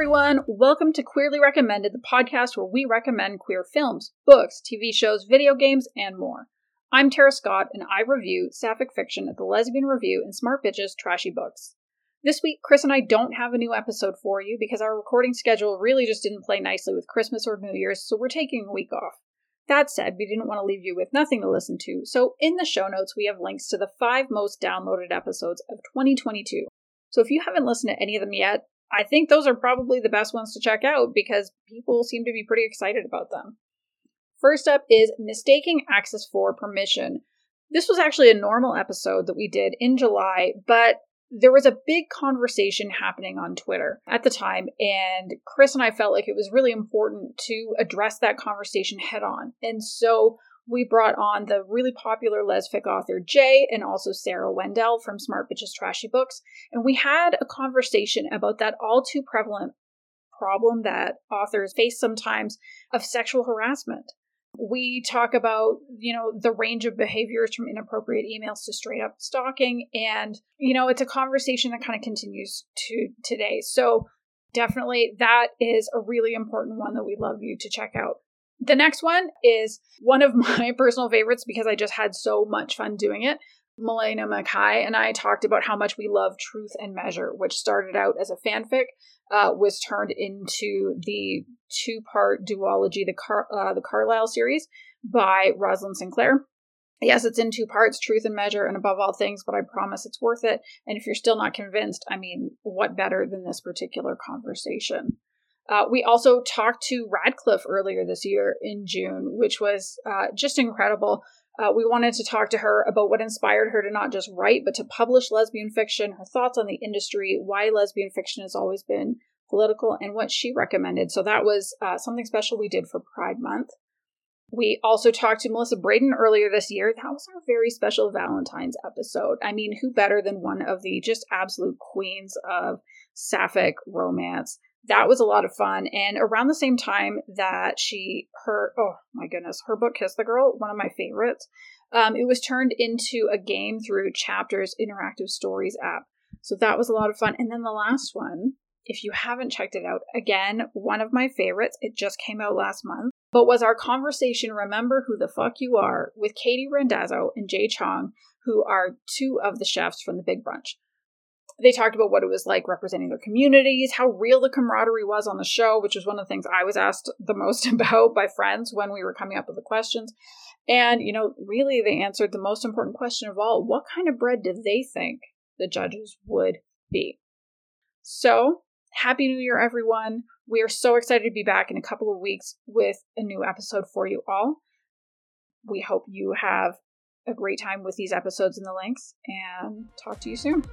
everyone, welcome to Queerly Recommended, the podcast where we recommend queer films, books, TV shows, video games, and more. I'm Tara Scott, and I review sapphic fiction at the Lesbian Review and Smart Bitches Trashy Books. This week, Chris and I don't have a new episode for you because our recording schedule really just didn't play nicely with Christmas or New Year's, so we're taking a week off. That said, we didn't want to leave you with nothing to listen to, so in the show notes we have links to the five most downloaded episodes of 2022. So if you haven't listened to any of them yet, I think those are probably the best ones to check out because people seem to be pretty excited about them. First up is Mistaking Access for Permission. This was actually a normal episode that we did in July, but there was a big conversation happening on Twitter at the time, and Chris and I felt like it was really important to address that conversation head on. And so we brought on the really popular lesfic author Jae and also Sarah Wendell from Smart Bitches Trashy Books, and we had a conversation about that all too prevalent problem that authors face sometimes of sexual harassment. We talk about, you know, the range of behaviors from inappropriate emails to straight up stalking. And, you know, it's a conversation that kind of continues to today. So definitely that is a really important one that we'd love you to check out. The next one is one of my personal favorites because I just had so much fun doing it. Melena Mackay and I talked about how much we love Truth and Measure, which started out as a fanfic, uh, was turned into the two-part duology, the Car- uh, the Carlisle series by Roslyn Sinclair. Yes, it's in two parts, Truth and Measure, and above all things, but I promise it's worth it. And if you're still not convinced, I mean, what better than this particular conversation? Uh, we also talked to Radclyffe earlier this year in June, which was uh, just incredible. Uh, we wanted to talk to her about what inspired her to not just write, but to publish lesbian fiction, her thoughts on the industry, why lesbian fiction has always been political, and what she recommended. So that was uh, something special we did for Pride Month. We also talked to Melissa Brayden earlier this year. That was our very special Valentine's episode. I mean, who better than one of the just absolute queens of sapphic romance? That was a lot of fun. And around the same time that she, her, oh my goodness, her book Kiss the Girl, one of my favorites, um, it was turned into a game through Chapters Interactive Stories app. So that was a lot of fun. And then the last one, if you haven't checked it out, again, one of my favorites, it just came out last month, but was our conversation Remember Who the Fuck You Are with Katie Randazzo and Jay Chong, who are two of the chefs from the Big Brunch. They talked about what it was like representing their communities, how real the camaraderie was on the show, which was one of the things I was asked the most about by friends when we were coming up with the questions. And, you know, really they answered the most important question of all what kind of bread did they think the judges would be? So, Happy New Year, everyone. We are so excited to be back in a couple of weeks with a new episode for you all. We hope you have a great time with these episodes and the links, and talk to you soon.